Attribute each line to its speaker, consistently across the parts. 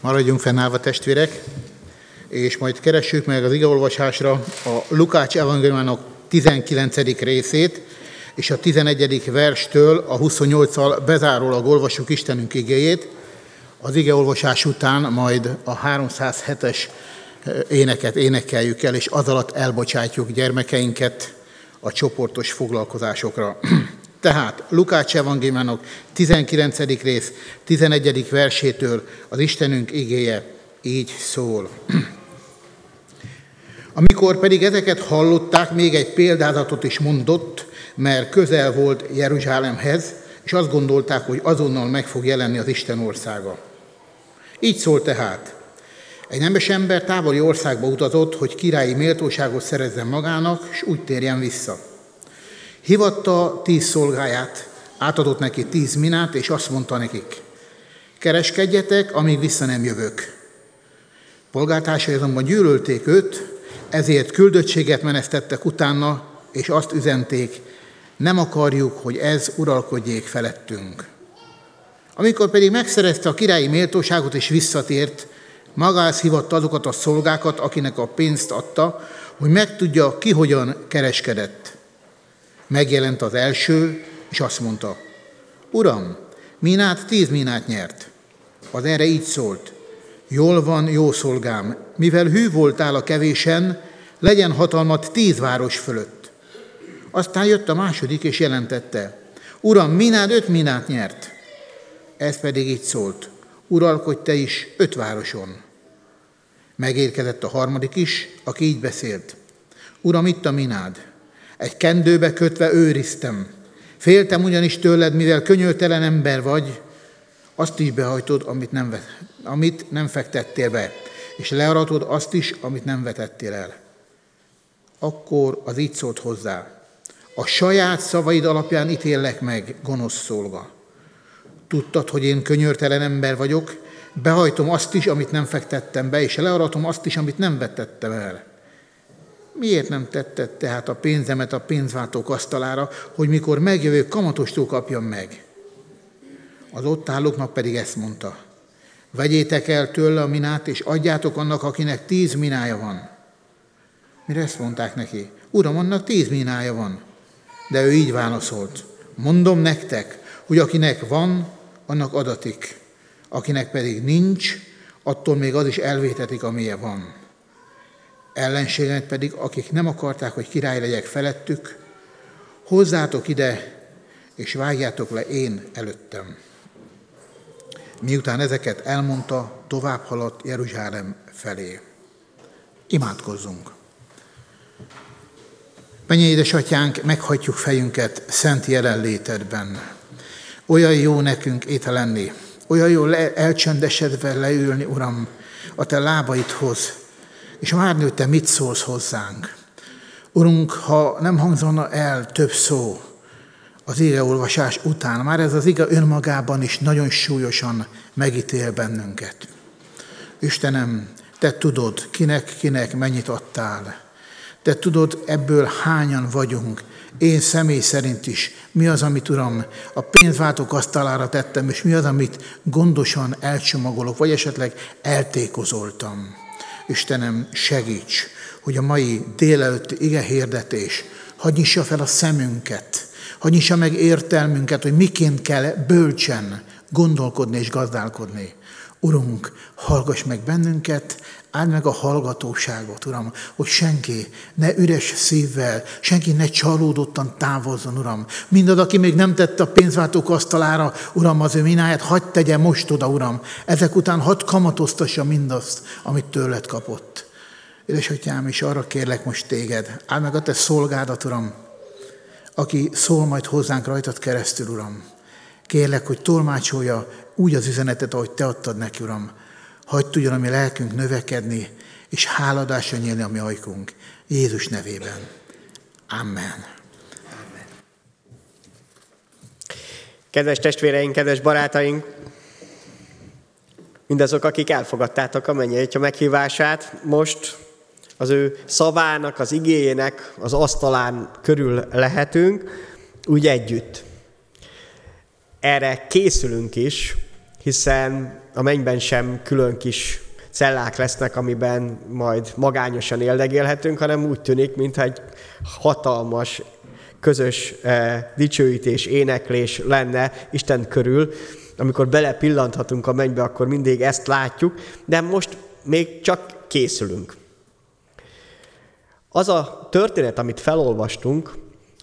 Speaker 1: Maradjunk fennállva testvérek, és majd keressük meg az igeolvasásra a Lukács evangéliumának 19. részét, és a 11. verstől a 28-al bezárólag olvasjuk Istenünk igéjét, az igeolvasás után majd a 307-es éneket énekeljük el, és az alatt elbocsátjuk gyermekeinket a csoportos foglalkozásokra. Tehát Lukács evangéliumának 19. rész 11. versétől az Istenünk igéje így szól. Amikor pedig ezeket hallották, még egy példázatot is mondott, mert közel volt Jeruzsálemhez, és azt gondolták, hogy azonnal meg fog jelenni az Isten országa. Így szólt tehát. Egy nemes ember távoli országba utazott, hogy királyi méltóságot szerezzen magának, és úgy térjen vissza. Hivatta tíz szolgáját, átadott neki tíz minát, és azt mondta nekik, kereskedjetek, amíg vissza nem jövök. Polgártársai azonban gyűlölték őt, ezért küldöttséget menesztettek utána, és azt üzenték, nem akarjuk, hogy ez uralkodjék felettünk. Amikor pedig megszerezte a királyi méltóságot és visszatért, magához hívatta azokat a szolgákat, akinek a pénzt adta, hogy megtudja, ki hogyan kereskedett. Megjelent az első, és azt mondta, Uram, minát tíz minát nyert. Az erre így szólt, jól van, jó szolgám, mivel hű voltál a kevésen, legyen hatalmat tíz város fölött. Aztán jött a második, és jelentette, Uram, minád öt minát nyert. Ez pedig így szólt, uralkodj te is öt városon. Megérkezett a harmadik is, aki így beszélt. Uram, itt a minád. Egy kendőbe kötve őriztem. Féltem ugyanis tőled, mivel könyörtelen ember vagy, azt is behajtod, amit nem, amit nem fektettél be, és learatod azt is, amit nem vetettél el. Akkor az így szólt hozzá. A saját szavaid alapján ítélek meg, gonosz szolga. Tudtad, hogy én könyörtelen ember vagyok, behajtom azt is, amit nem fektettem be, és learatom azt is, amit nem vetettem el. Miért nem tetted tehát a pénzemet a pénzváltók asztalára, hogy mikor megjövő kamatostól kapjam meg? Az ott állóknak pedig ezt mondta. Vegyétek el tőle a minát, és adjátok annak, akinek tíz minája van. Mire ezt mondták neki? Uram, annak tíz minája van. De ő így válaszolt. Mondom nektek, hogy akinek van, annak adatik. Akinek pedig nincs, attól még az is elvétetik, amilyen van. Ellenséget pedig, akik nem akarták, hogy király legyek felettük, hozzátok ide, és vágjátok le én előttem. Miután ezeket elmondta, tovább haladt Jeruzsálem felé. Imádkozzunk! Menje édesatyánk, meghagyjuk fejünket szent jelenlétedben. Olyan jó nekünk ételenni, olyan jó le, elcsendesedve leülni, Uram, a Te lábaidhoz, és várni, Te mit szólsz hozzánk. Urunk, ha nem hangzana el több szó az olvasás után, már ez az ige önmagában is nagyon súlyosan megítél bennünket. Istenem, Te tudod, kinek-kinek mennyit adtál. Te tudod, ebből hányan vagyunk, én személy szerint is, mi az, amit Uram a pénzváltók asztalára tettem, és mi az, amit gondosan elcsomagolok, vagy esetleg eltékozoltam. Istenem, segíts, hogy a mai délelőtti ige hirdetés nyissa fel a szemünket, nyissa meg értelmünket, hogy miként kell bölcsen gondolkodni és gazdálkodni. Urunk, hallgass meg bennünket, áld meg a hallgatóságot, Uram, hogy senki ne üres szívvel, senki ne csalódottan távozzon, Uram. Mindad, aki még nem tette a pénzváltók asztalára, Uram, az ő mináját, hagyd tegye most oda, Uram. Ezek után hadd kamatoztassa mindazt, amit tőled kapott. Édesatyám, és arra kérlek most téged, áld meg a te szolgádat, Uram, aki szól majd hozzánk rajtad keresztül, Uram. Kérlek, hogy tolmácsolja úgy az üzenetet, ahogy Te adtad neki, Uram. Hagy tudjon a mi lelkünk növekedni, és háladásra nyílni a mi ajkunk. Jézus nevében. Amen.
Speaker 2: Kedves testvéreink, kedves barátaink, mindazok, akik elfogadtátok a mennyi meghívását, most az ő szavának, az igéjének az asztalán körül lehetünk, úgy együtt. Erre készülünk is, hiszen a mennyben sem külön kis cellák lesznek, amiben majd magányosan éldegélhetünk, hanem úgy tűnik, mintha egy hatalmas közös eh, dicsőítés, éneklés lenne Isten körül. Amikor belepillanthatunk a mennybe, akkor mindig ezt látjuk, de most még csak készülünk. Az a történet, amit felolvastunk,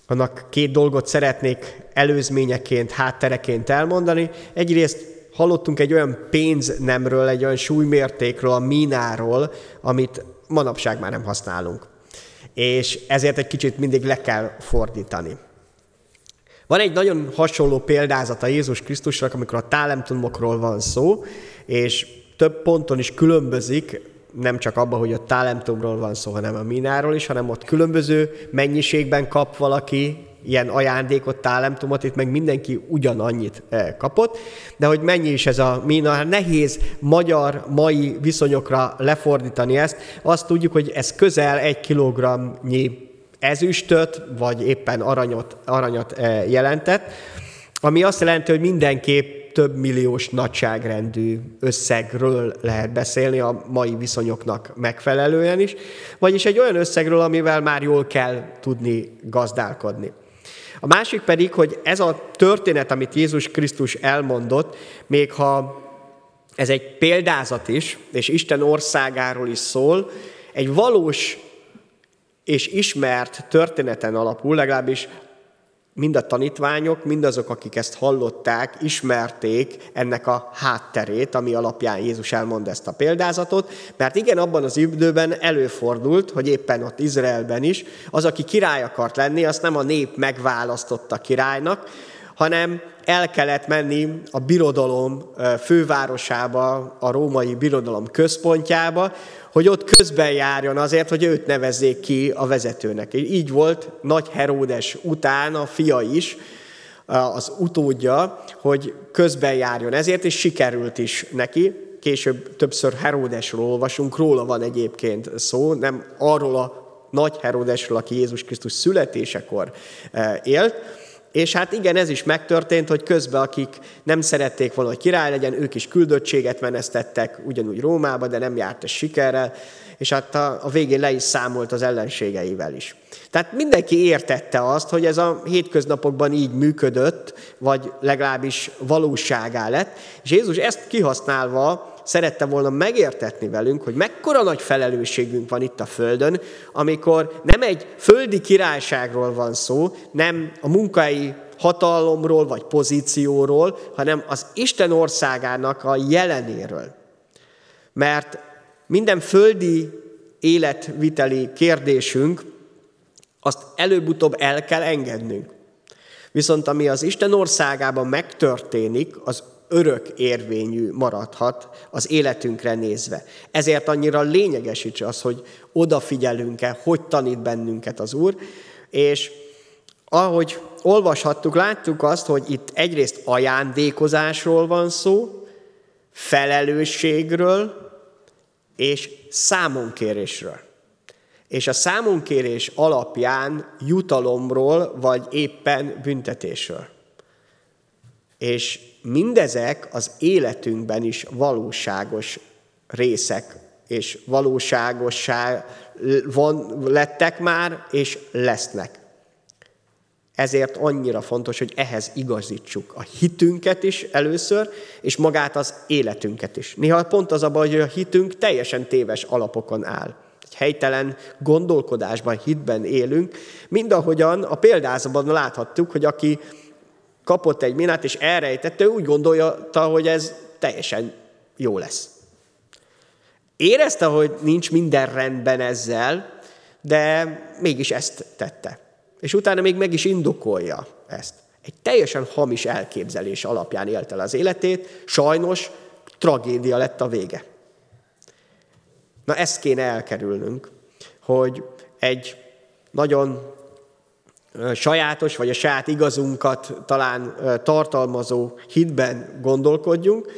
Speaker 2: annak két dolgot szeretnék előzményeként, háttereként elmondani. Egyrészt hallottunk egy olyan pénznemről, egy olyan súlymértékről, a mínáról, amit manapság már nem használunk. És ezért egy kicsit mindig le kell fordítani. Van egy nagyon hasonló példázata Jézus Krisztusnak, amikor a talentumokról van szó, és több ponton is különbözik, nem csak abban, hogy a talentumról van szó, hanem a mináról is, hanem ott különböző mennyiségben kap valaki ilyen ajándékot, talentumot, itt meg mindenki ugyanannyit eh, kapott, de hogy mennyi is ez a mina, hát nehéz magyar, mai viszonyokra lefordítani ezt, azt tudjuk, hogy ez közel egy kilogramnyi ezüstöt, vagy éppen aranyot, aranyat eh, jelentett, ami azt jelenti, hogy mindenképp több milliós nagyságrendű összegről lehet beszélni a mai viszonyoknak megfelelően is, vagyis egy olyan összegről, amivel már jól kell tudni gazdálkodni. A másik pedig, hogy ez a történet, amit Jézus Krisztus elmondott, még ha ez egy példázat is, és Isten országáról is szól, egy valós és ismert történeten alapul, legalábbis mind a tanítványok, mind azok, akik ezt hallották, ismerték ennek a hátterét, ami alapján Jézus elmond ezt a példázatot, mert igen, abban az időben előfordult, hogy éppen ott Izraelben is, az, aki király akart lenni, azt nem a nép megválasztotta királynak, hanem el kellett menni a birodalom fővárosába, a római birodalom központjába, hogy ott közben járjon azért, hogy őt nevezzék ki a vezetőnek. Így volt Nagy Heródes után a fia is, az utódja, hogy közben járjon ezért, és sikerült is neki. Később többször Heródesról olvasunk, róla van egyébként szó, nem arról a nagy Heródesről, aki Jézus Krisztus születésekor élt, és hát igen, ez is megtörtént, hogy közben akik nem szerették volna, hogy király legyen, ők is küldöttséget menesztettek ugyanúgy Rómába, de nem járt ez sikerrel, és hát a, a végén le is számolt az ellenségeivel is. Tehát mindenki értette azt, hogy ez a hétköznapokban így működött, vagy legalábbis valóságá lett, és Jézus ezt kihasználva szerette volna megértetni velünk, hogy mekkora nagy felelősségünk van itt a Földön, amikor nem egy földi királyságról van szó, nem a munkai hatalomról vagy pozícióról, hanem az Isten országának a jelenéről. Mert minden földi életviteli kérdésünk, azt előbb-utóbb el kell engednünk. Viszont ami az Isten országában megtörténik, az örök érvényű maradhat az életünkre nézve. Ezért annyira lényeges is az, hogy odafigyelünk-e, hogy tanít bennünket az Úr, és ahogy olvashattuk, láttuk azt, hogy itt egyrészt ajándékozásról van szó, felelősségről és számonkérésről. És a számonkérés alapján jutalomról, vagy éppen büntetésről. És mindezek az életünkben is valóságos részek, és valóságossá van, lettek már, és lesznek. Ezért annyira fontos, hogy ehhez igazítsuk a hitünket is először, és magát az életünket is. Néha pont az a baj, hogy a hitünk teljesen téves alapokon áll. Egy helytelen gondolkodásban, hitben élünk, mind ahogyan a példázatban láthattuk, hogy aki kapott egy minát, és elrejtette, úgy gondolja, hogy ez teljesen jó lesz. Érezte, hogy nincs minden rendben ezzel, de mégis ezt tette. És utána még meg is indokolja ezt. Egy teljesen hamis elképzelés alapján élte az életét, sajnos tragédia lett a vége. Na ezt kéne elkerülnünk, hogy egy nagyon sajátos, vagy a saját igazunkat talán tartalmazó hitben gondolkodjunk,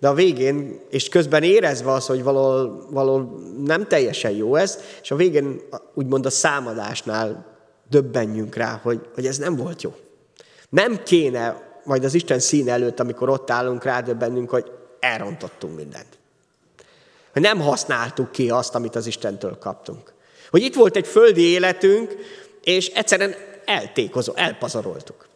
Speaker 2: de a végén, és közben érezve az, hogy valahol, valahol nem teljesen jó ez, és a végén úgymond a számadásnál döbbenjünk rá, hogy, hogy ez nem volt jó. Nem kéne majd az Isten szín előtt, amikor ott állunk, rádöbbennünk, hogy elrontottunk mindent. Hogy nem használtuk ki azt, amit az Istentől kaptunk. Hogy itt volt egy földi életünk, és egyszerűen eltékozó, elpazaroltuk.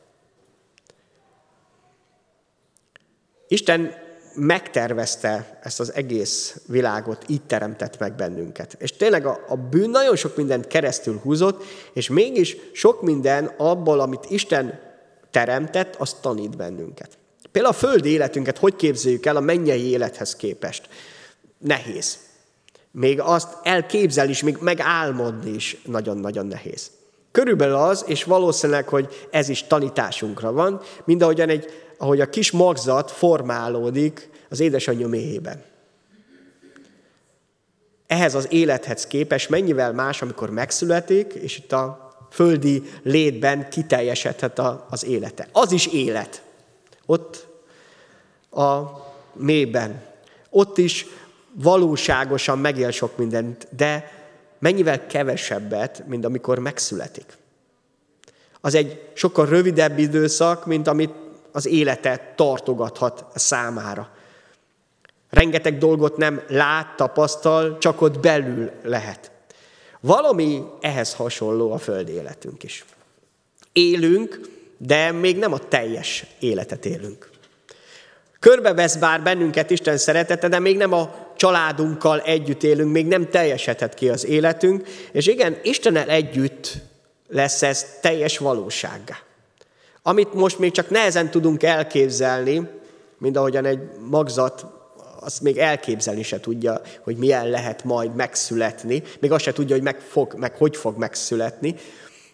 Speaker 2: Isten megtervezte ezt az egész világot, így teremtett meg bennünket. És tényleg a, a bűn nagyon sok mindent keresztül húzott, és mégis sok minden abból, amit Isten teremtett, az tanít bennünket. Például a földi életünket hogy képzeljük el a mennyei élethez képest? Nehéz. Még azt elképzelni is, még megálmodni is nagyon-nagyon nehéz. Körülbelül az, és valószínűleg, hogy ez is tanításunkra van, mind ahogyan egy, ahogy a kis magzat formálódik az édesanyja méhében. Ehhez az élethez képes mennyivel más, amikor megszületik, és itt a földi létben kiteljesedhet az élete. Az is élet. Ott a mélyben. Ott is valóságosan megél sok mindent, de mennyivel kevesebbet, mint amikor megszületik. Az egy sokkal rövidebb időszak, mint amit az élete tartogathat számára. Rengeteg dolgot nem lát, tapasztal, csak ott belül lehet. Valami ehhez hasonló a föld életünk is. Élünk, de még nem a teljes életet élünk. Körbevesz bár bennünket Isten szeretete, de még nem a családunkkal együtt élünk, még nem teljesedhet ki az életünk, és igen, Istennel együtt lesz ez teljes valósággá. Amit most még csak nehezen tudunk elképzelni, mint ahogyan egy magzat azt még elképzelni se tudja, hogy milyen lehet majd megszületni, még azt se tudja, hogy meg, fog, meg hogy fog megszületni,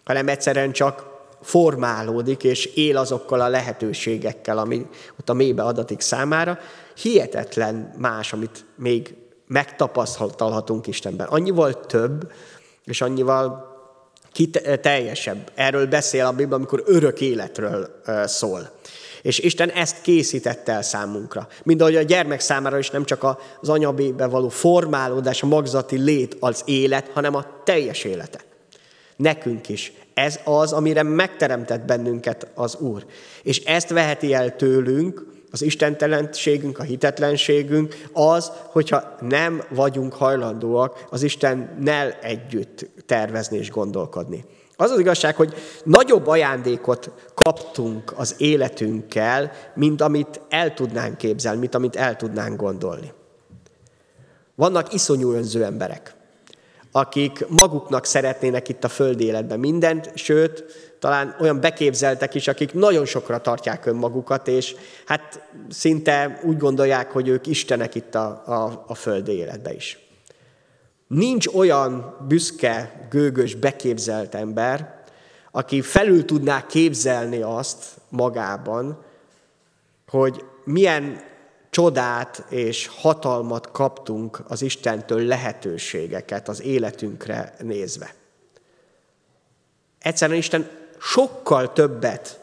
Speaker 2: hanem egyszerűen csak formálódik, és él azokkal a lehetőségekkel, ami ott a mélybe adatik számára. Hihetetlen más, amit még megtapasztalhatunk Istenben. Annyival több, és annyival teljesebb. Erről beszél a Biblia, amikor örök életről szól. És Isten ezt készítette el számunkra. Mind ahogy a gyermek számára is nem csak az anyabébe való formálódás, a magzati lét az élet, hanem a teljes élete. Nekünk is. Ez az, amire megteremtett bennünket az Úr. És ezt veheti el tőlünk, az istentelenségünk, a hitetlenségünk, az, hogyha nem vagyunk hajlandóak az Istennel együtt tervezni és gondolkodni. Az az igazság, hogy nagyobb ajándékot kaptunk az életünkkel, mint amit el tudnánk képzelni, mint amit el tudnánk gondolni. Vannak iszonyú önző emberek, akik maguknak szeretnének itt a földi életben mindent, sőt, talán olyan beképzeltek is, akik nagyon sokra tartják önmagukat, és hát szinte úgy gondolják, hogy ők Istenek itt a, a, a földi életben is. Nincs olyan büszke, gőgös, beképzelt ember, aki felül tudná képzelni azt magában, hogy milyen csodát és hatalmat kaptunk az Istentől lehetőségeket az életünkre nézve. Egyszerűen Isten sokkal többet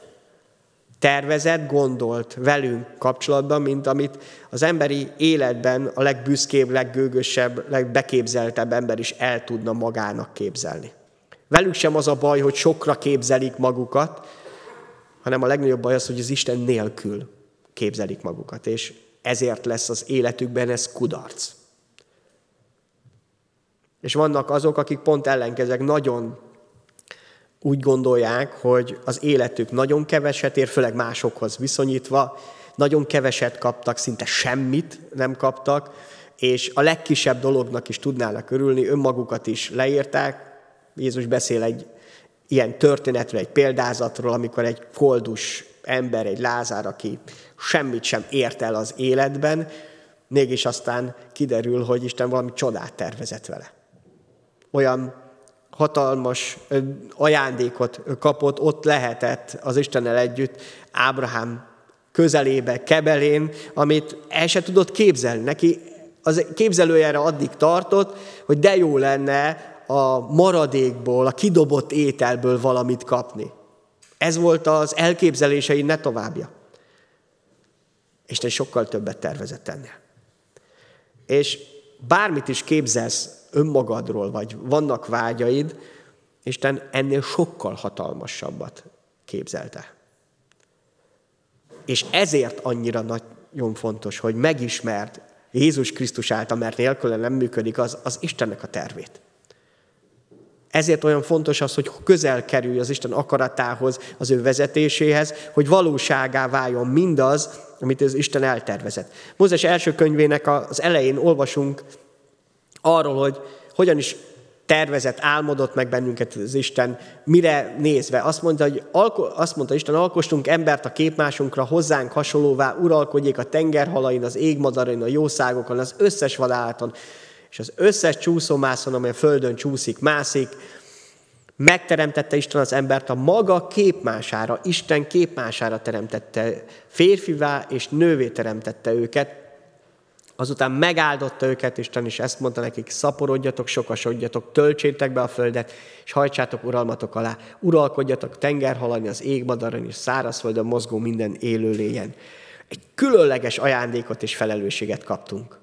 Speaker 2: tervezett, gondolt velünk kapcsolatban, mint amit az emberi életben a legbüszkébb, leggőgösebb, legbeképzeltebb ember is el tudna magának képzelni. Velük sem az a baj, hogy sokra képzelik magukat, hanem a legnagyobb baj az, hogy az Isten nélkül képzelik magukat, és ezért lesz az életükben ez kudarc. És vannak azok, akik pont ellenkezek, nagyon úgy gondolják, hogy az életük nagyon keveset ér, főleg másokhoz viszonyítva, nagyon keveset kaptak, szinte semmit nem kaptak, és a legkisebb dolognak is tudnának örülni, önmagukat is leírták. Jézus beszél egy ilyen történetről, egy példázatról, amikor egy koldus ember, egy lázár, aki semmit sem ért el az életben, mégis aztán kiderül, hogy Isten valami csodát tervezett vele. Olyan hatalmas ajándékot kapott, ott lehetett az Istennel együtt Ábrahám közelébe, kebelén, amit el se tudott képzelni. Neki az képzelőjére addig tartott, hogy de jó lenne a maradékból, a kidobott ételből valamit kapni. Ez volt az elképzelései, ne továbbja. Isten sokkal többet tervezett ennél. És bármit is képzelsz önmagadról, vagy vannak vágyaid, Isten ennél sokkal hatalmasabbat képzelte. És ezért annyira nagy nagyon fontos, hogy megismerd Jézus Krisztus által, mert nélküle nem működik, az, az Istennek a tervét. Ezért olyan fontos az, hogy közel kerülj az Isten akaratához, az ő vezetéséhez, hogy valóságá váljon mindaz, amit az Isten eltervezett. Mózes első könyvének az elején olvasunk arról, hogy hogyan is tervezett, álmodott meg bennünket az Isten, mire nézve. Azt mondta, hogy alko- azt mondta Isten, alkostunk embert a képmásunkra, hozzánk hasonlóvá, uralkodjék a tengerhalain, az égmadarin, a jószágokon, az összes vadállaton, és az összes csúszómászon, amely a földön csúszik, mászik, megteremtette Isten az embert a maga képmására, Isten képmására teremtette, férfivá és nővé teremtette őket, Azután megáldotta őket, Isten is ezt mondta nekik, szaporodjatok, sokasodjatok, töltsétek be a földet, és hajtsátok uralmatok alá. Uralkodjatok tengerhalani, az égmadaron és szárazföldön mozgó minden élőlényen. Egy különleges ajándékot és felelősséget kaptunk.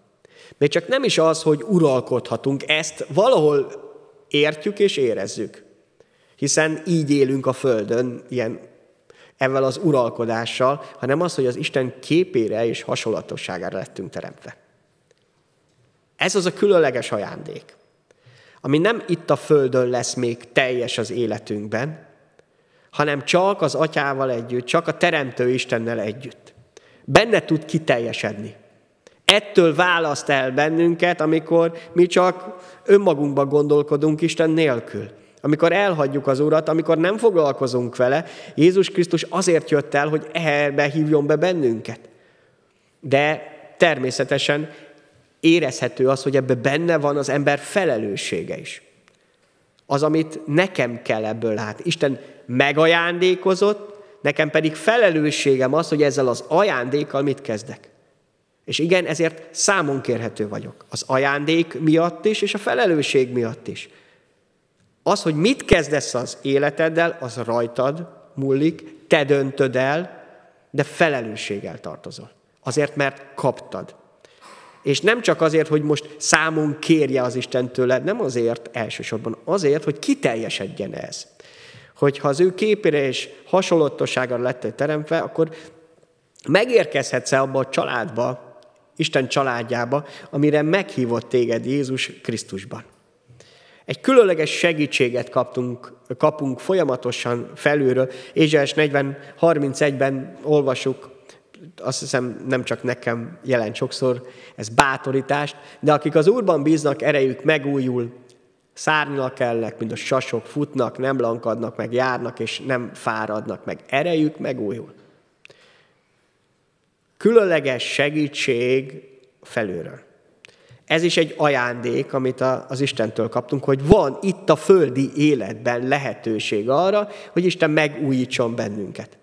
Speaker 2: Még csak nem is az, hogy uralkodhatunk, ezt valahol értjük és érezzük. Hiszen így élünk a Földön, ilyen ezzel az uralkodással, hanem az, hogy az Isten képére és hasonlatosságára lettünk teremtve. Ez az a különleges ajándék, ami nem itt a Földön lesz még teljes az életünkben, hanem csak az Atyával együtt, csak a Teremtő Istennel együtt. Benne tud kiteljesedni. Ettől választ el bennünket, amikor mi csak önmagunkban gondolkodunk Isten nélkül. Amikor elhagyjuk az Urat, amikor nem foglalkozunk vele, Jézus Krisztus azért jött el, hogy erbe hívjon be bennünket. De természetesen érezhető az, hogy ebbe benne van az ember felelőssége is. Az, amit nekem kell ebből látni. Isten megajándékozott, nekem pedig felelősségem az, hogy ezzel az ajándékkal mit kezdek. És igen, ezért számon kérhető vagyok. Az ajándék miatt is, és a felelősség miatt is. Az, hogy mit kezdesz az életeddel, az rajtad múlik, te döntöd el, de felelősséggel tartozol. Azért, mert kaptad. És nem csak azért, hogy most számon kérje az Isten tőled, nem azért elsősorban, azért, hogy kiteljesedjen ez. Hogyha az ő képére és hasonlótosságra lett teremtve, akkor megérkezhetsz abba a családba, Isten családjába, amire meghívott téged Jézus Krisztusban. Egy különleges segítséget kaptunk, kapunk folyamatosan felülről. Ézsás 40, 31-ben olvasuk, azt hiszem nem csak nekem jelent sokszor ez bátorítást, de akik az Úrban bíznak, erejük megújul, szárnynak kellek, mint a sasok, futnak, nem lankadnak meg, járnak, és nem fáradnak meg. Erejük megújul. Különleges segítség felülről. Ez is egy ajándék, amit az Istentől kaptunk, hogy van itt a földi életben lehetőség arra, hogy Isten megújítson bennünket.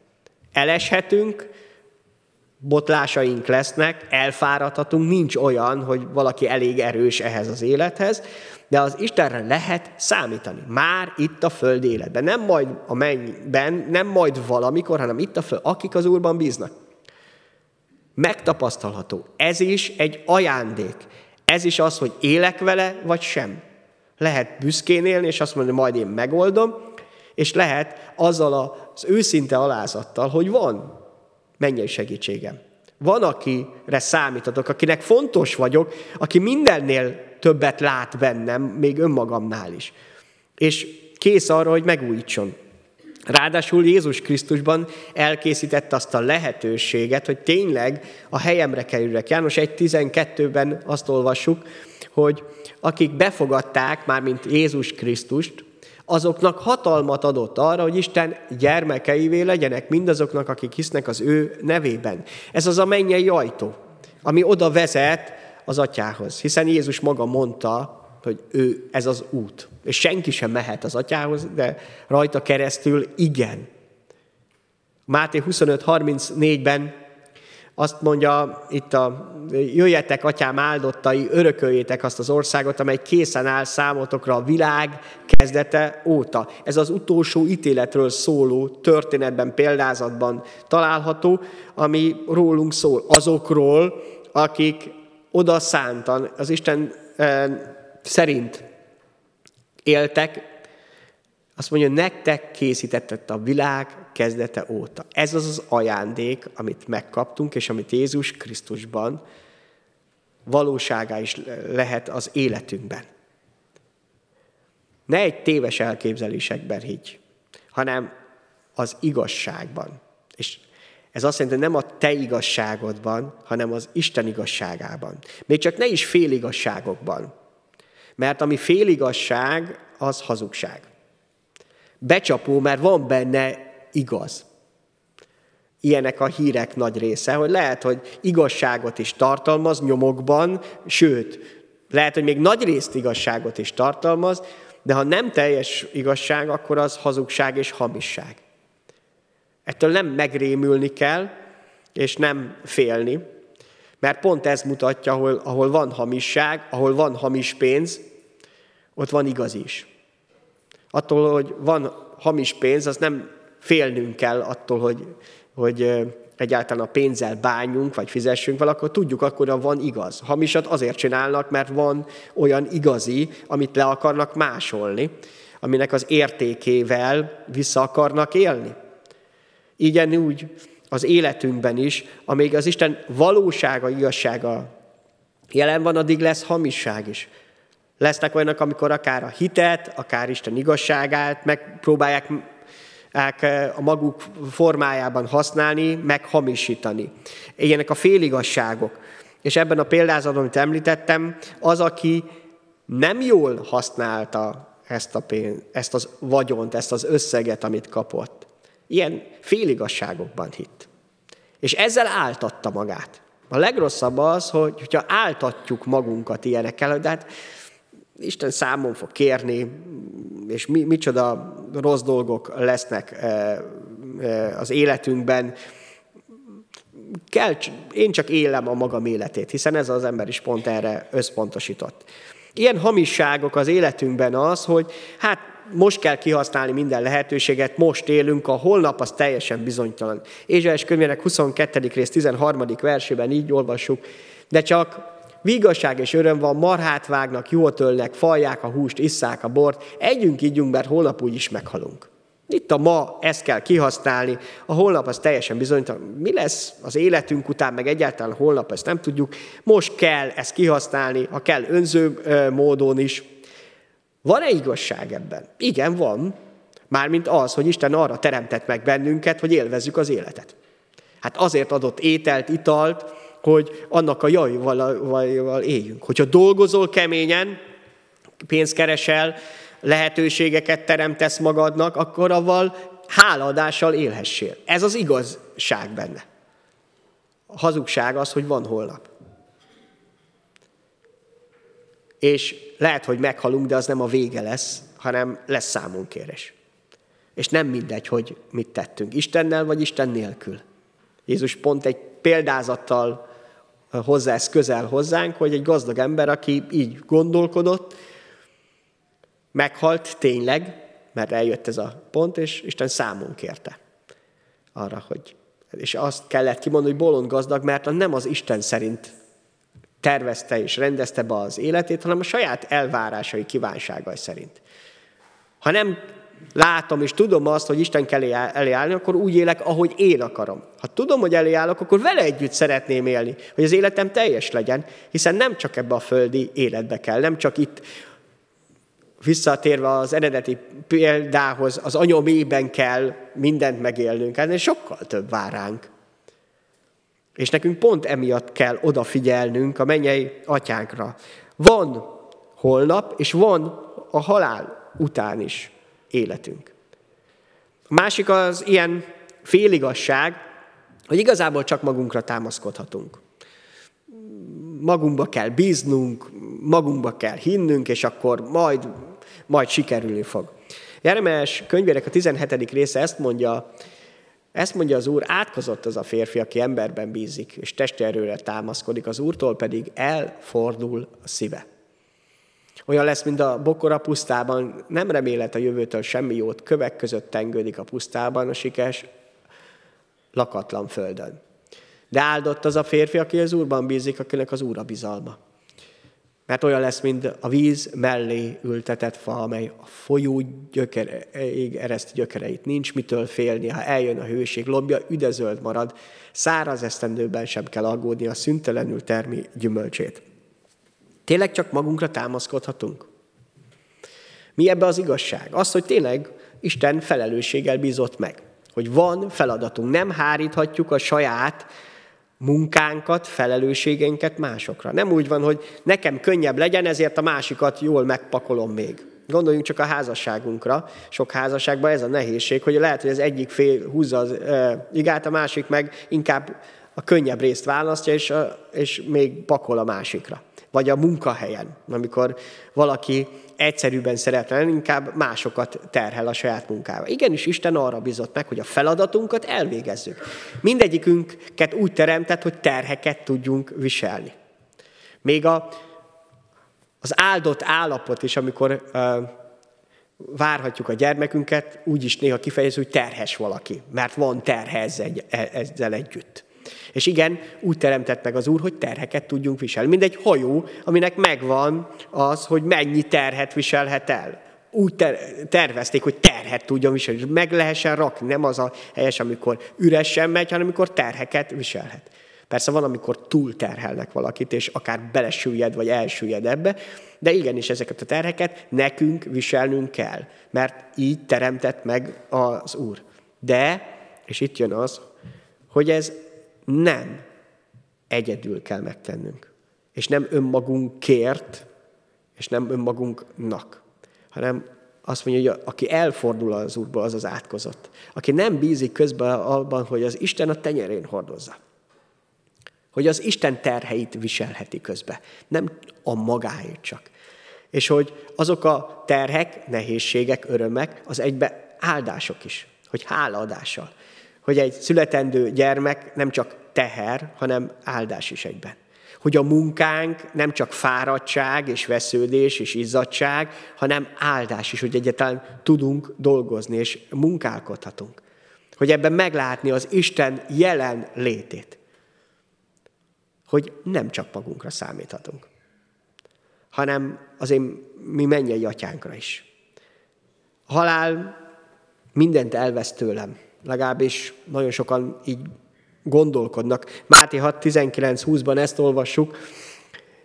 Speaker 2: Eleshetünk, botlásaink lesznek, elfáradhatunk, nincs olyan, hogy valaki elég erős ehhez az élethez, de az Istenre lehet számítani. Már itt a föld életben. Nem majd a mennyben, nem majd valamikor, hanem itt a föld, akik az Úrban bíznak. Megtapasztalható. Ez is egy ajándék. Ez is az, hogy élek vele, vagy sem. Lehet büszkén élni, és azt mondani, majd én megoldom, és lehet azzal az őszinte alázattal, hogy van mennyei segítségem. Van, akire számítatok, akinek fontos vagyok, aki mindennél többet lát bennem, még önmagamnál is. És kész arra, hogy megújítson. Ráadásul Jézus Krisztusban elkészítette azt a lehetőséget, hogy tényleg a helyemre kerülök. János 1.12-ben azt olvassuk, hogy akik befogadták, már mint Jézus Krisztust, azoknak hatalmat adott arra, hogy Isten gyermekeivé legyenek mindazoknak, akik hisznek az ő nevében. Ez az a mennyei ajtó, ami oda vezet az atyához. Hiszen Jézus maga mondta, hogy ő ez az út. És senki sem mehet az atyához, de rajta keresztül igen. Máté 25.34-ben azt mondja itt a jöjjetek, atyám áldottai, örököljétek azt az országot, amely készen áll számotokra a világ kezdete óta. Ez az utolsó ítéletről szóló történetben, példázatban található, ami rólunk szól. Azokról, akik oda szántan, az Isten eh, szerint éltek, Azt mondja, nektek készítetett a világ kezdete óta. Ez az az ajándék, amit megkaptunk, és amit Jézus Krisztusban valóságá is lehet az életünkben. Ne egy téves elképzelésekben higgy, hanem az igazságban. És ez azt jelenti, nem a te igazságodban, hanem az Isten igazságában. Még csak ne is féligazságokban. Mert ami féligazság, az hazugság. Becsapó, mert van benne igaz. Ilyenek a hírek nagy része, hogy lehet, hogy igazságot is tartalmaz nyomokban, sőt, lehet, hogy még nagy részt igazságot is tartalmaz, de ha nem teljes igazság, akkor az hazugság és hamisság. Ettől nem megrémülni kell, és nem félni, mert pont ez mutatja, ahol, ahol van hamisság, ahol van hamis pénz, ott van igaz is. Attól, hogy van hamis pénz, az nem félnünk kell attól, hogy, hogy egyáltalán a pénzzel bánjunk, vagy fizessünk valakor tudjuk, akkor van igaz. Hamisat azért csinálnak, mert van olyan igazi, amit le akarnak másolni, aminek az értékével vissza akarnak élni. Így úgy az életünkben is, amíg az Isten valósága, igazsága jelen van, addig lesz hamisság is. Lesznek olyanok, amikor akár a hitet, akár Isten igazságát megpróbálják a maguk formájában használni, meghamisítani. Ilyenek a féligasságok. És ebben a példázatban, amit említettem, az, aki nem jól használta ezt, a pénz, ezt az vagyont, ezt az összeget, amit kapott. Ilyen féligasságokban hitt. És ezzel áltatta magát. A legrosszabb az, hogy, hogyha áltatjuk magunkat ilyenekkel, de hát Isten számon fog kérni, és mi, micsoda rossz dolgok lesznek e, e, az életünkben. Kell, én csak élem a magam életét, hiszen ez az ember is pont erre összpontosított. Ilyen hamisságok az életünkben az, hogy hát most kell kihasználni minden lehetőséget, most élünk, a holnap az teljesen bizonytalan. Ézsaiás könyvének 22. rész 13. versében így olvassuk, de csak Vigasság és öröm van, marhát vágnak, jól tölnek, falják a húst, isszák a bort, együnk, ígyunk, mert holnap úgy is meghalunk. Itt a ma ezt kell kihasználni, a holnap az teljesen bizonytalan. Mi lesz az életünk után, meg egyáltalán holnap, ezt nem tudjuk. Most kell ezt kihasználni, ha kell önző módon is. Van-e igazság ebben? Igen, van. Mármint az, hogy Isten arra teremtett meg bennünket, hogy élvezzük az életet. Hát azért adott ételt, italt, hogy annak a jajval éljünk. Hogyha dolgozol keményen, pénzt keresel, lehetőségeket teremtesz magadnak, akkor avval hálaadással élhessél. Ez az igazság benne. A hazugság az, hogy van holnap. És lehet, hogy meghalunk, de az nem a vége lesz, hanem lesz számunkérés. És nem mindegy, hogy mit tettünk. Istennel vagy Isten nélkül. Jézus pont egy példázattal hozzá ez közel hozzánk, hogy egy gazdag ember, aki így gondolkodott, meghalt tényleg, mert eljött ez a pont, és Isten számon kérte arra, hogy és azt kellett kimondani, hogy bolond gazdag, mert nem az Isten szerint tervezte és rendezte be az életét, hanem a saját elvárásai, kívánságai szerint. Ha nem látom és tudom azt, hogy Isten elé, elé állni, akkor úgy élek, ahogy én akarom. Ha tudom, hogy elé állok, akkor vele együtt szeretném élni, hogy az életem teljes legyen, hiszen nem csak ebbe a földi életbe kell, nem csak itt visszatérve az eredeti példához, az anyomében kell mindent megélnünk, hát sokkal több vár ránk. És nekünk pont emiatt kell odafigyelnünk a mennyei atyánkra. Van holnap, és van a halál után is életünk. A másik az ilyen féligasság, hogy igazából csak magunkra támaszkodhatunk. Magunkba kell bíznunk, magunkba kell hinnünk, és akkor majd, majd sikerülni fog. Jeremás könyvének a 17. része ezt mondja, ezt mondja az Úr, átkozott az a férfi, aki emberben bízik, és testi támaszkodik, az Úrtól pedig elfordul a szíve. Olyan lesz, mint a bokor a pusztában, nem remélet a jövőtől semmi jót, kövek között tengődik a pusztában a sikes, lakatlan földön. De áldott az a férfi, aki az Úrban bízik, akinek az Úr a bizalma. Mert olyan lesz, mint a víz mellé ültetett fa, amely a folyó gyökereig ereszt gyökereit. Nincs mitől félni, ha eljön a hőség, lombja üdezöld marad, száraz esztendőben sem kell aggódni, a szüntelenül termi gyümölcsét. Tényleg csak magunkra támaszkodhatunk? Mi ebbe az igazság? Az, hogy tényleg Isten felelősséggel bízott meg. Hogy van feladatunk, nem háríthatjuk a saját munkánkat, felelősségeinket másokra. Nem úgy van, hogy nekem könnyebb legyen, ezért a másikat jól megpakolom még. Gondoljunk csak a házasságunkra. Sok házasságban ez a nehézség, hogy lehet, hogy az egyik fél húzza az igát, a másik meg inkább a könnyebb részt választja, és, és még pakol a másikra. Vagy a munkahelyen, amikor valaki egyszerűbben szeretne lenni, inkább másokat terhel a saját munkába. Igenis, Isten arra bizott meg, hogy a feladatunkat elvégezzük. Mindegyikünket úgy teremtett, hogy terheket tudjunk viselni. Még a, az áldott állapot is, amikor uh, várhatjuk a gyermekünket, úgy is néha kifejező, hogy terhes valaki, mert van terhe ezzel, ezzel együtt. És igen, úgy teremtett meg az Úr, hogy terheket tudjunk viselni. Mint egy hajó, aminek megvan az, hogy mennyi terhet viselhet el. Úgy ter- tervezték, hogy terhet tudjon viselni, meg lehessen rakni. Nem az a helyes, amikor üresen megy, hanem amikor terheket viselhet. Persze van, amikor túl terhelnek valakit, és akár belesüllyed, vagy elsüllyed ebbe, de igenis ezeket a terheket nekünk viselnünk kell, mert így teremtett meg az Úr. De, és itt jön az, hogy ez nem egyedül kell megtennünk. És nem önmagunkért, és nem önmagunknak, hanem azt mondja, hogy aki elfordul az Úrból, az az átkozott. Aki nem bízik közben abban, hogy az Isten a tenyerén hordozza. Hogy az Isten terheit viselheti közbe. Nem a magáét csak. És hogy azok a terhek, nehézségek, örömek, az egybe áldások is. Hogy hálaadással hogy egy születendő gyermek nem csak teher, hanem áldás is egyben. Hogy a munkánk nem csak fáradtság és vesződés és izzadság, hanem áldás is, hogy egyáltalán tudunk dolgozni és munkálkodhatunk. Hogy ebben meglátni az Isten jelen létét. Hogy nem csak magunkra számíthatunk, hanem azért mi mennyei atyánkra is. A halál mindent elvesz tőlem, legalábbis nagyon sokan így gondolkodnak. Máté 6, 19, 20-ban ezt olvassuk.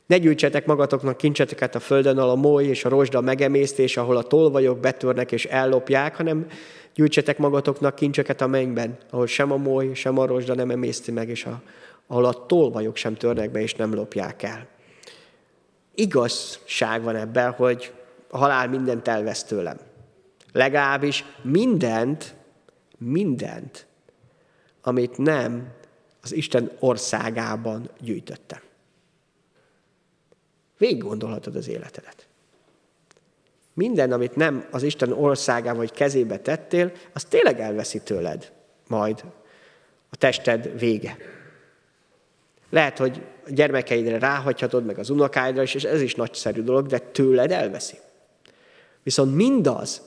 Speaker 2: Ne gyűjtsetek magatoknak kincseteket a földön, ahol a moly és a rozsda megemésztés, ahol a tolvajok betörnek és ellopják, hanem gyűjtsetek magatoknak kincseket a mennyben, ahol sem a moly, sem a rozsda nem emészti meg, és a, ahol a tolvajok sem törnek be és nem lopják el. Igazság van ebben, hogy a halál mindent elvesz tőlem. Legalábbis mindent, mindent, amit nem az Isten országában gyűjtötte. Végig gondolhatod az életedet. Minden, amit nem az Isten országában vagy kezébe tettél, az tényleg elveszi tőled majd a tested vége. Lehet, hogy a gyermekeidre ráhagyhatod, meg az unokáidra is, és ez is nagyszerű dolog, de tőled elveszi. Viszont mindaz,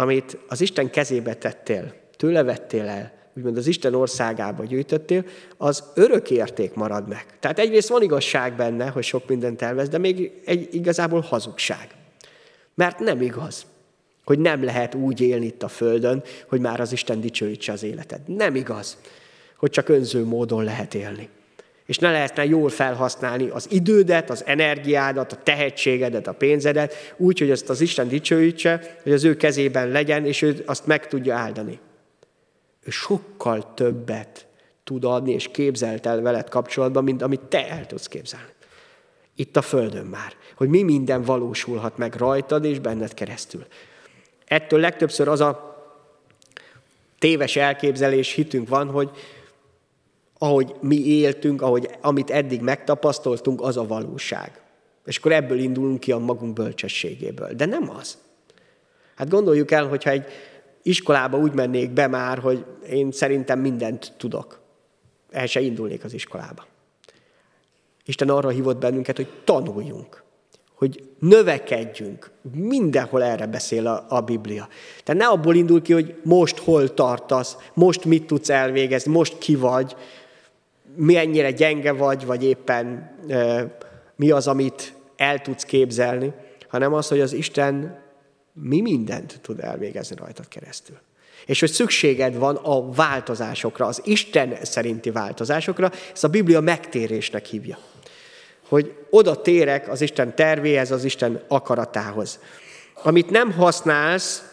Speaker 2: amit az Isten kezébe tettél, tőle vettél el, úgymond az Isten országába gyűjtöttél, az örök érték marad meg. Tehát egyrészt van igazság benne, hogy sok mindent elvesz, de még egy igazából hazugság. Mert nem igaz, hogy nem lehet úgy élni itt a Földön, hogy már az Isten dicsőítse az életed. Nem igaz, hogy csak önző módon lehet élni. És ne lehetne jól felhasználni az idődet, az energiádat, a tehetségedet, a pénzedet, úgy, hogy azt az Isten dicsőítse, hogy az ő kezében legyen, és ő azt meg tudja áldani ő sokkal többet tud adni, és képzelt el veled kapcsolatban, mint amit te el tudsz képzelni. Itt a Földön már. Hogy mi minden valósulhat meg rajtad és benned keresztül. Ettől legtöbbször az a téves elképzelés, hitünk van, hogy ahogy mi éltünk, ahogy, amit eddig megtapasztaltunk, az a valóság. És akkor ebből indulunk ki a magunk bölcsességéből. De nem az. Hát gondoljuk el, hogyha egy iskolába úgy mennék be már, hogy én szerintem mindent tudok. El se indulnék az iskolába. Isten arra hívott bennünket, hogy tanuljunk, hogy növekedjünk. Mindenhol erre beszél a, a Biblia. Tehát ne abból indul ki, hogy most hol tartasz, most mit tudsz elvégezni, most ki vagy, mi ennyire gyenge vagy, vagy éppen mi az, amit el tudsz képzelni, hanem az, hogy az Isten mi mindent tud elvégezni rajtad keresztül. És hogy szükséged van a változásokra, az Isten szerinti változásokra, ezt a Biblia megtérésnek hívja. Hogy oda térek az Isten tervéhez, az Isten akaratához. Amit nem használsz,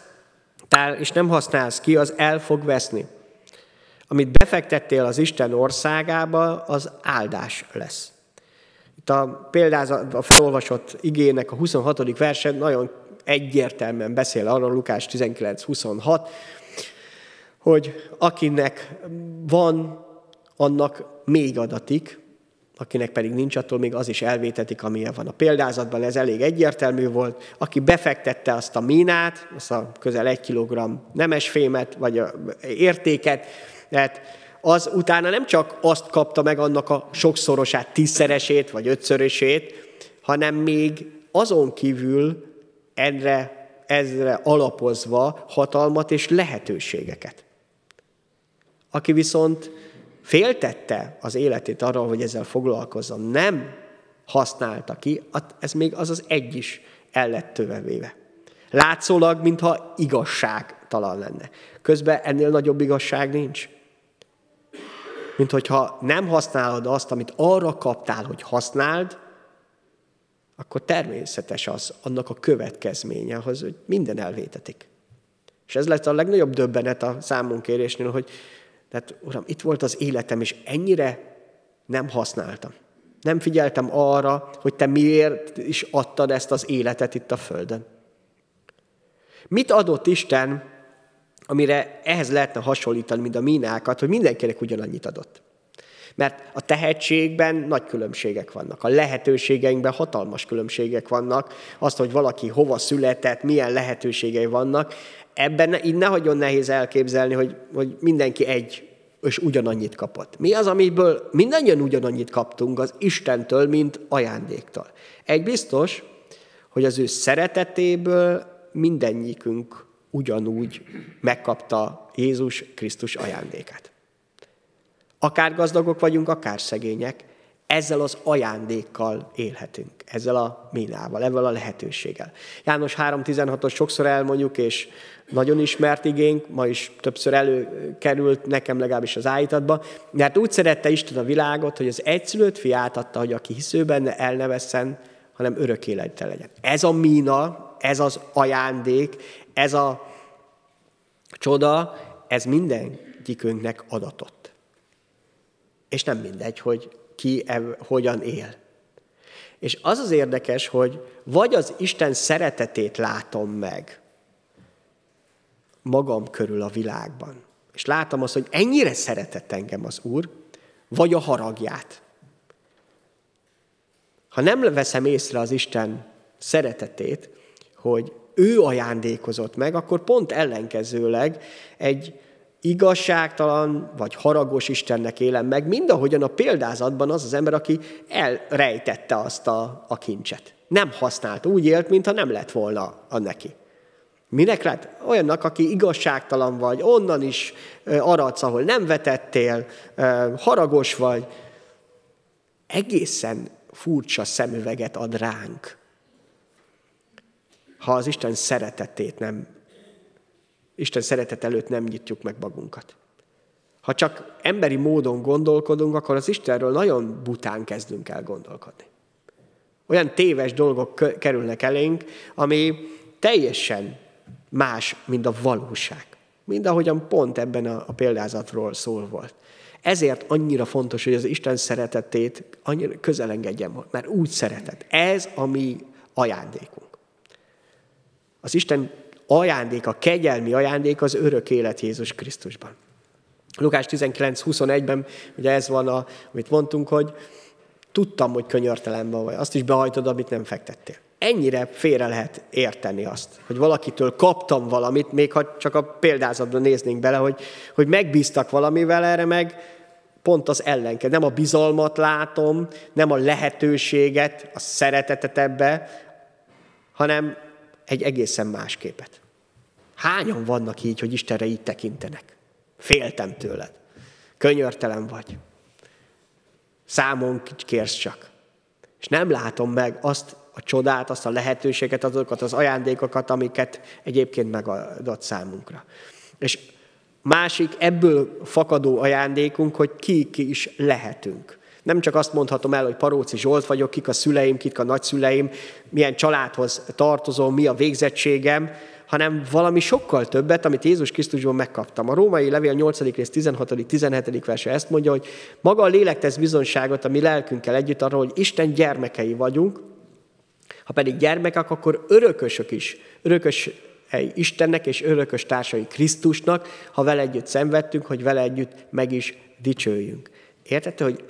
Speaker 2: és nem használsz ki, az el fog veszni. Amit befektettél az Isten országába, az áldás lesz. Itt a példázat, a felolvasott igének a 26. versen nagyon egyértelműen beszél arról, Lukás 19.26, hogy akinek van, annak még adatik, akinek pedig nincs, attól még az is elvétetik, amilyen van. A példázatban ez elég egyértelmű volt. Aki befektette azt a mínát, azt a közel egy kilogramm nemesfémet, vagy a értéket, tehát az utána nem csak azt kapta meg annak a sokszorosát, tízszeresét, vagy ötszörösét, hanem még azon kívül erre, ezre alapozva hatalmat és lehetőségeket. Aki viszont féltette az életét arról, hogy ezzel foglalkozzon, nem használta ki, ez még az az egy is el lett tövevéve. Látszólag, mintha igazságtalan lenne. Közben ennél nagyobb igazság nincs. Mint hogyha nem használod azt, amit arra kaptál, hogy használd, akkor természetes az, annak a következménye, hogy minden elvétetik. És ez lett a legnagyobb döbbenet a számunkérésnél, hogy tehát, Uram, itt volt az életem, és ennyire nem használtam. Nem figyeltem arra, hogy Te miért is adtad ezt az életet itt a Földön. Mit adott Isten, amire ehhez lehetne hasonlítani, mint a mínákat, hogy mindenkinek ugyanannyit adott? Mert a tehetségben nagy különbségek vannak, a lehetőségeinkben hatalmas különbségek vannak, azt, hogy valaki hova született, milyen lehetőségei vannak, ebben így ne hagyjon nehéz elképzelni, hogy, hogy mindenki egy és ugyanannyit kapott. Mi az, amiből mindannyian ugyanannyit kaptunk az Istentől, mint ajándéktól? Egy biztos, hogy az ő szeretetéből mindennyikünk ugyanúgy megkapta Jézus Krisztus ajándékát. Akár gazdagok vagyunk, akár szegények, ezzel az ajándékkal élhetünk, ezzel a minával, ezzel a lehetőséggel. János 3.16-os sokszor elmondjuk, és nagyon ismert igénk, ma is többször előkerült nekem legalábbis az állítatba, mert úgy szerette Isten a világot, hogy az egyszülött fiát adta, hogy aki hisző benne, elnevesszen, hanem örök élete legyen. Ez a mína, ez az ajándék, ez a csoda, ez mindenkikünknek adatott. És nem mindegy, hogy ki hogyan él. És az az érdekes, hogy vagy az Isten szeretetét látom meg magam körül a világban, és látom azt, hogy ennyire szeretett engem az Úr, vagy a haragját. Ha nem veszem észre az Isten szeretetét, hogy ő ajándékozott meg, akkor pont ellenkezőleg egy igazságtalan vagy haragos Istennek élem meg, mindahogyan a példázatban az az ember, aki elrejtette azt a, a kincset. Nem használt, úgy élt, mintha nem lett volna a neki. Minek lett? Olyannak, aki igazságtalan vagy, onnan is aradsz, ahol nem vetettél, haragos vagy. Egészen furcsa szemüveget ad ránk, ha az Isten szeretetét nem Isten szeretet előtt nem nyitjuk meg magunkat. Ha csak emberi módon gondolkodunk, akkor az Istenről nagyon bután kezdünk el gondolkodni. Olyan téves dolgok kerülnek elénk, ami teljesen más, mint a valóság. Mind ahogyan pont ebben a, a példázatról szól volt. Ezért annyira fontos, hogy az Isten szeretetét annyira közel engedjem, mert úgy szeretett. Ez a mi ajándékunk. Az Isten ajándék, a kegyelmi ajándék az örök élet Jézus Krisztusban. Lukás 19.21-ben ugye ez van, a, amit mondtunk, hogy tudtam, hogy könyörtelen vagy, azt is behajtod, amit nem fektettél. Ennyire félre lehet érteni azt, hogy valakitől kaptam valamit, még ha csak a példázatban néznénk bele, hogy, hogy megbíztak valamivel erre meg, pont az ellenke. Nem a bizalmat látom, nem a lehetőséget, a szeretetet ebbe, hanem egy egészen más képet. Hányan vannak így, hogy Istenre így tekintenek? Féltem tőled. Könyörtelen vagy. Számon kérsz csak. És nem látom meg azt a csodát, azt a lehetőséget, azokat az ajándékokat, amiket egyébként megadott számunkra. És másik ebből fakadó ajándékunk, hogy ki, is lehetünk. Nem csak azt mondhatom el, hogy Paróci Zsolt vagyok, kik a szüleim, kik a nagyszüleim, milyen családhoz tartozom, mi a végzettségem, hanem valami sokkal többet, amit Jézus Krisztusban megkaptam. A római levél 8. rész 16.-17. verse ezt mondja, hogy maga a lélek tesz bizonságot a mi lelkünkkel együtt arról, hogy Isten gyermekei vagyunk, ha pedig gyermekek, akkor örökösök is, örökös Istennek és örökös társai Krisztusnak, ha vele együtt szenvedtünk, hogy vele együtt meg is dicsőjünk. Értette, hogy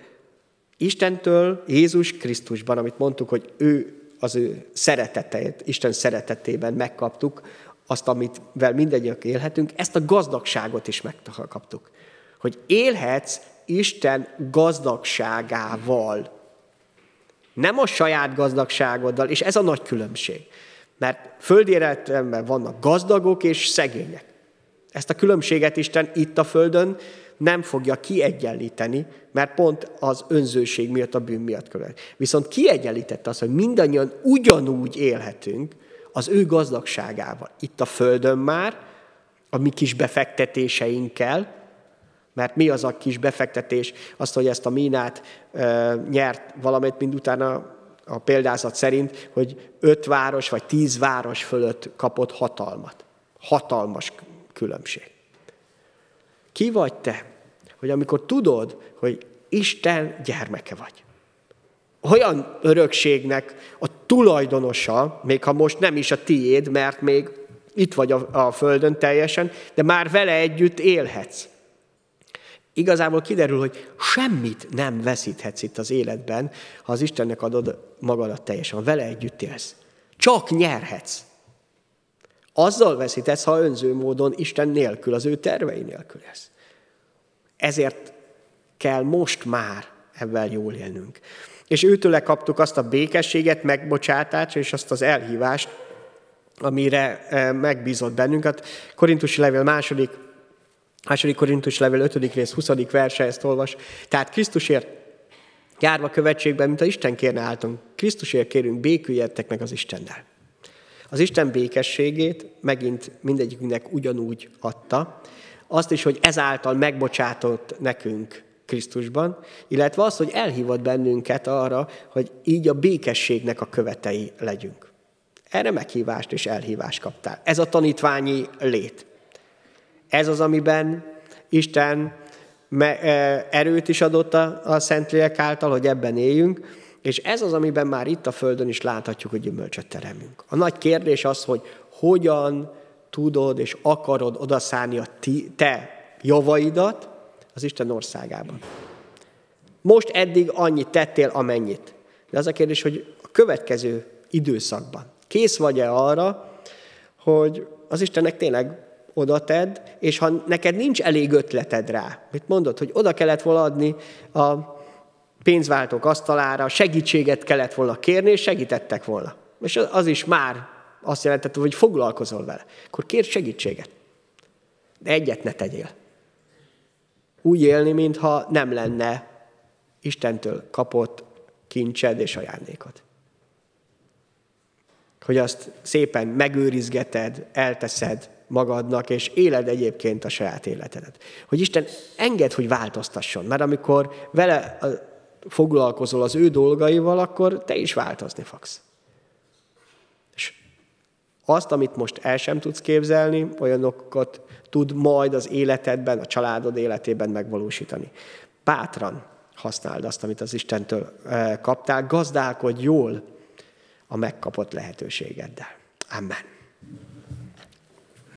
Speaker 2: Istentől, Jézus Krisztusban, amit mondtuk, hogy ő az ő szeretetét, Isten szeretetében megkaptuk, azt, amivel mindegyik élhetünk, ezt a gazdagságot is megkaptuk. Hogy élhetsz Isten gazdagságával. Nem a saját gazdagságoddal, és ez a nagy különbség. Mert földi életemben vannak gazdagok és szegények. Ezt a különbséget Isten itt a földön nem fogja kiegyenlíteni, mert pont az önzőség miatt, a bűn miatt követ. Viszont kiegyenlítette azt, hogy mindannyian ugyanúgy élhetünk az ő gazdagságával. Itt a földön már, a mi kis befektetéseinkkel, mert mi az a kis befektetés, azt, hogy ezt a mínát e, nyert valamit, mind utána a példázat szerint, hogy öt város vagy tíz város fölött kapott hatalmat. Hatalmas különbség. Ki vagy te, hogy amikor tudod, hogy Isten gyermeke vagy, olyan örökségnek a tulajdonosa, még ha most nem is a tiéd, mert még itt vagy a, a földön teljesen, de már vele együtt élhetsz. Igazából kiderül, hogy semmit nem veszíthetsz itt az életben, ha az Istennek adod magadat teljesen, vele együtt élsz. Csak nyerhetsz. Azzal veszítesz, ha önző módon Isten nélkül, az ő tervei nélkül élsz. Ezért kell most már ebben jól élnünk. És őtőle kaptuk azt a békességet, megbocsátást és azt az elhívást, amire eh, megbízott bennünket. Korintusi levél második, második Korintus levél 5. rész 20. verse ezt olvas. Tehát Krisztusért járva követségben, mint a Isten kérne álltunk. Krisztusért kérünk, béküljetek meg az Istennel. Az Isten békességét megint mindegyikünknek ugyanúgy adta, azt is, hogy ezáltal megbocsátott nekünk Krisztusban, illetve az, hogy elhívott bennünket arra, hogy így a békességnek a követei legyünk. Erre meghívást és elhívást kaptál. Ez a tanítványi lét. Ez az, amiben Isten e, erőt is adott a Szentlélek által, hogy ebben éljünk, és ez az, amiben már itt a Földön is láthatjuk, hogy gyümölcsöt teremünk. A nagy kérdés az, hogy hogyan tudod és akarod odaszállni a ti, te javaidat az Isten országában. Most eddig annyit tettél, amennyit. De az a kérdés, hogy a következő időszakban kész vagy-e arra, hogy az Istennek tényleg oda tedd, és ha neked nincs elég ötleted rá, mit mondod, hogy oda kellett volna adni a pénzváltók asztalára, segítséget kellett volna kérni, és segítettek volna. És az is már azt jelentette, hogy foglalkozol vele. Akkor kér segítséget. De egyet ne tegyél. Úgy élni, mintha nem lenne Istentől kapott kincsed és ajándékod. Hogy azt szépen megőrizgeted, elteszed magadnak, és éled egyébként a saját életedet. Hogy Isten enged, hogy változtasson, mert amikor vele foglalkozol az ő dolgaival, akkor te is változni fogsz. Azt, amit most el sem tudsz képzelni, olyanokat tud majd az életedben, a családod életében megvalósítani. Bátran használd azt, amit az Istentől eh, kaptál, gazdálkodj jól a megkapott lehetőségeddel. Amen.